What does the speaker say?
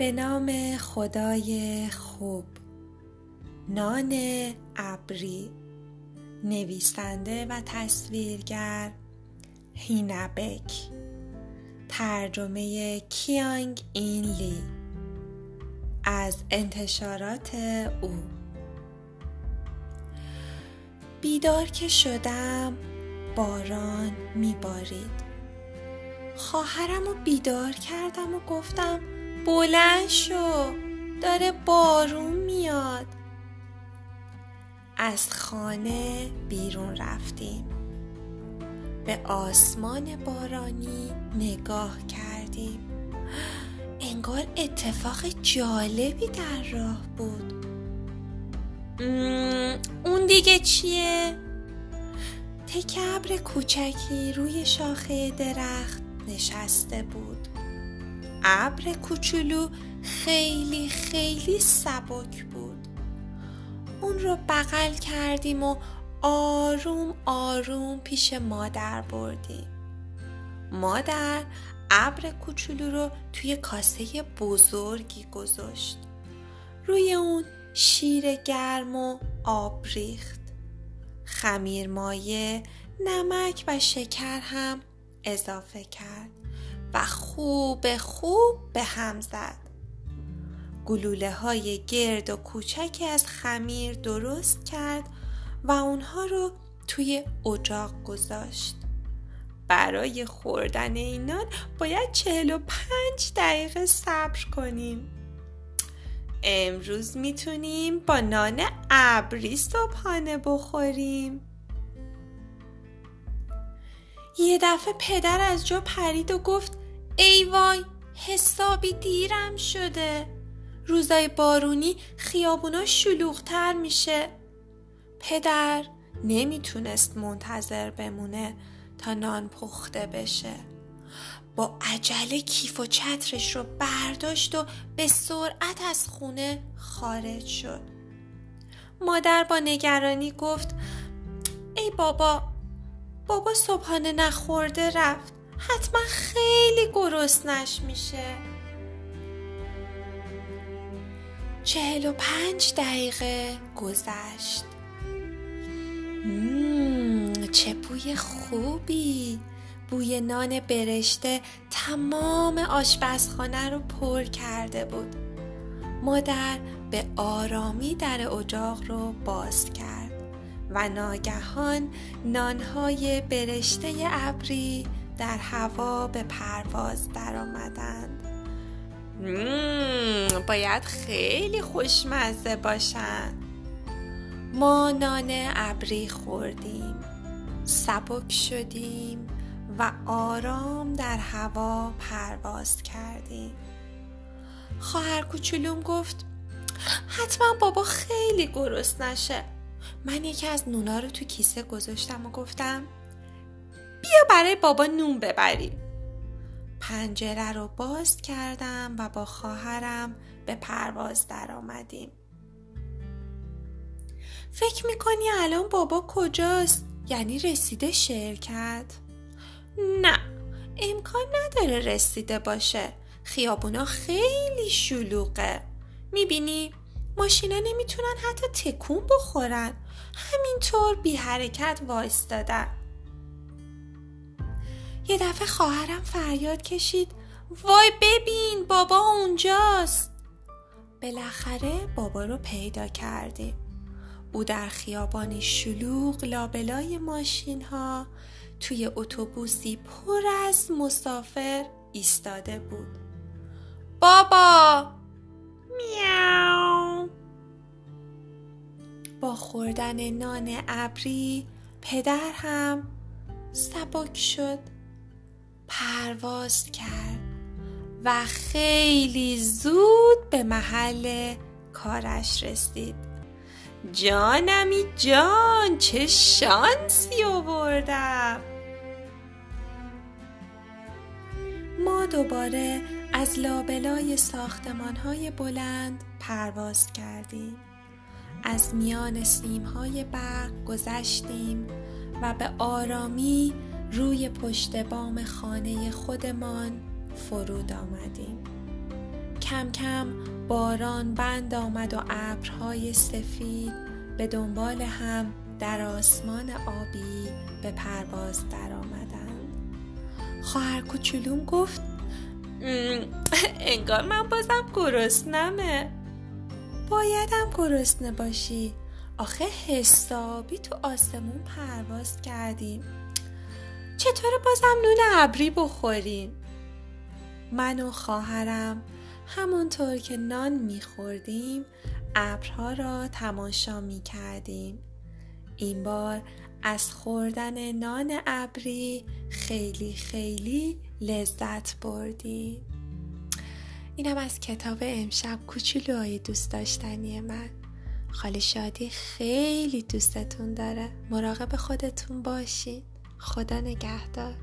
به نام خدای خوب. نان ابری. نویسنده و تصویرگر هینبک ترجمه کیانگ این لی. از انتشارات او. بیدار که شدم باران میبارید. خواهرم رو بیدار کردم و گفتم بلند شو داره بارون میاد. از خانه بیرون رفتیم. به آسمان بارانی نگاه کردیم. انگار اتفاق جالبی در راه بود. اون دیگه چیه؟ تکبر کوچکی روی شاخه درخت نشسته بود. ابر کوچولو خیلی خیلی سبک بود. اون رو بغل کردیم و آروم آروم پیش مادر بردیم. مادر ابر کوچولو رو توی کاسه بزرگی گذاشت. روی اون شیر گرم و آب ریخت. خمیر مایه نمک و شکر هم اضافه کرد. و خوب خوب به هم زد. گلوله های گرد و کوچکی از خمیر درست کرد و اونها رو توی اجاق گذاشت. برای خوردن این نان باید چهل و پنج دقیقه صبر کنیم. امروز می‌تونیم با نان ابری صبحانه بخوریم. یه دفعه پدر از جا پرید و گفت ای وای حسابی دیرم شده. روزای بارونی خیابونا شلوغتر میشه. پدر نمی‌تونست منتظر بمونه تا نان پخته بشه. با عجله کیف و چترش رو برداشت و به سرعت از خونه خارج شد. مادر با نگرانی گفت ای بابا بابا صبحانه نخورده رفت. حتما خیلی گرسنش میشه. چهل و پنج دقیقه گذشت. چه بوی خوبی. بوی نان برشته تمام آشپزخانه رو پر کرده بود. مادر به آرامی در اجاق رو باز کرد. و ناگهان نانهای برشته ابری در هوا به پرواز درآمدند. باید خیلی خوشمزه باشن. ما نان ابری خوردیم سبک شدیم و آرام در هوا پرواز کردیم. خواهر کوچولوم گفت حتما بابا خیلی گرست نشه. من یکی از نونا رو تو کیسه گذاشتم و گفتم بیا برای بابا نون ببریم پنجره رو باز کردم و با خواهرم به پرواز درآمدیم فکر می‌کنی الان بابا کجاست؟ یعنی رسیده شرکت؟ نه امکان نداره رسیده باشه خیابونا خیلی شلوغه می‌بینی ماشینا نمی‌تونن حتی تکون بخورن. همینطور بی حرکت وایستادن. یه دفعه خواهرم فریاد کشید. وای ببین بابا اونجاست. بالاخره بابا رو پیدا کردیم او در خیابانی شلوغ لابلای ماشین ها توی اتوبوسی پر از مسافر ایستاده بود. بابا! میاو خوردن نان ابری پدر هم سبک شد. پرواز کرد و خیلی زود به محل کارش رسید. جانمی جان چه شانسی آوردم. ما دوباره از لابلای ساختمان های بلند پرواز کردیم. از میان سیم های برق گذشتیم و به آرامی روی پشت بام خانه خودمان فرود آمدیم کم کم باران بند آمد و ابرهای سفید به دنبال هم در آسمان آبی به پرواز درآمدند. خواهر کوچولوم گفت انگار من بازم گرسنمه بایدم گرسنه باشی آخه حسابی تو آسمون پرواز کردیم. چطور بازم نون ابری بخوریم؟ من و خواهرم همونطور که نان میخوردیم ابرها را تماشا می‌کردیم. این بار از خوردن نان ابری خیلی خیلی لذت بردیم. اینم از کتاب امشب کوچولوهای دوست داشتنی من. خالی شادی خیلی دوستتون داره. مراقب خودتون باشین. خدا نگهدار.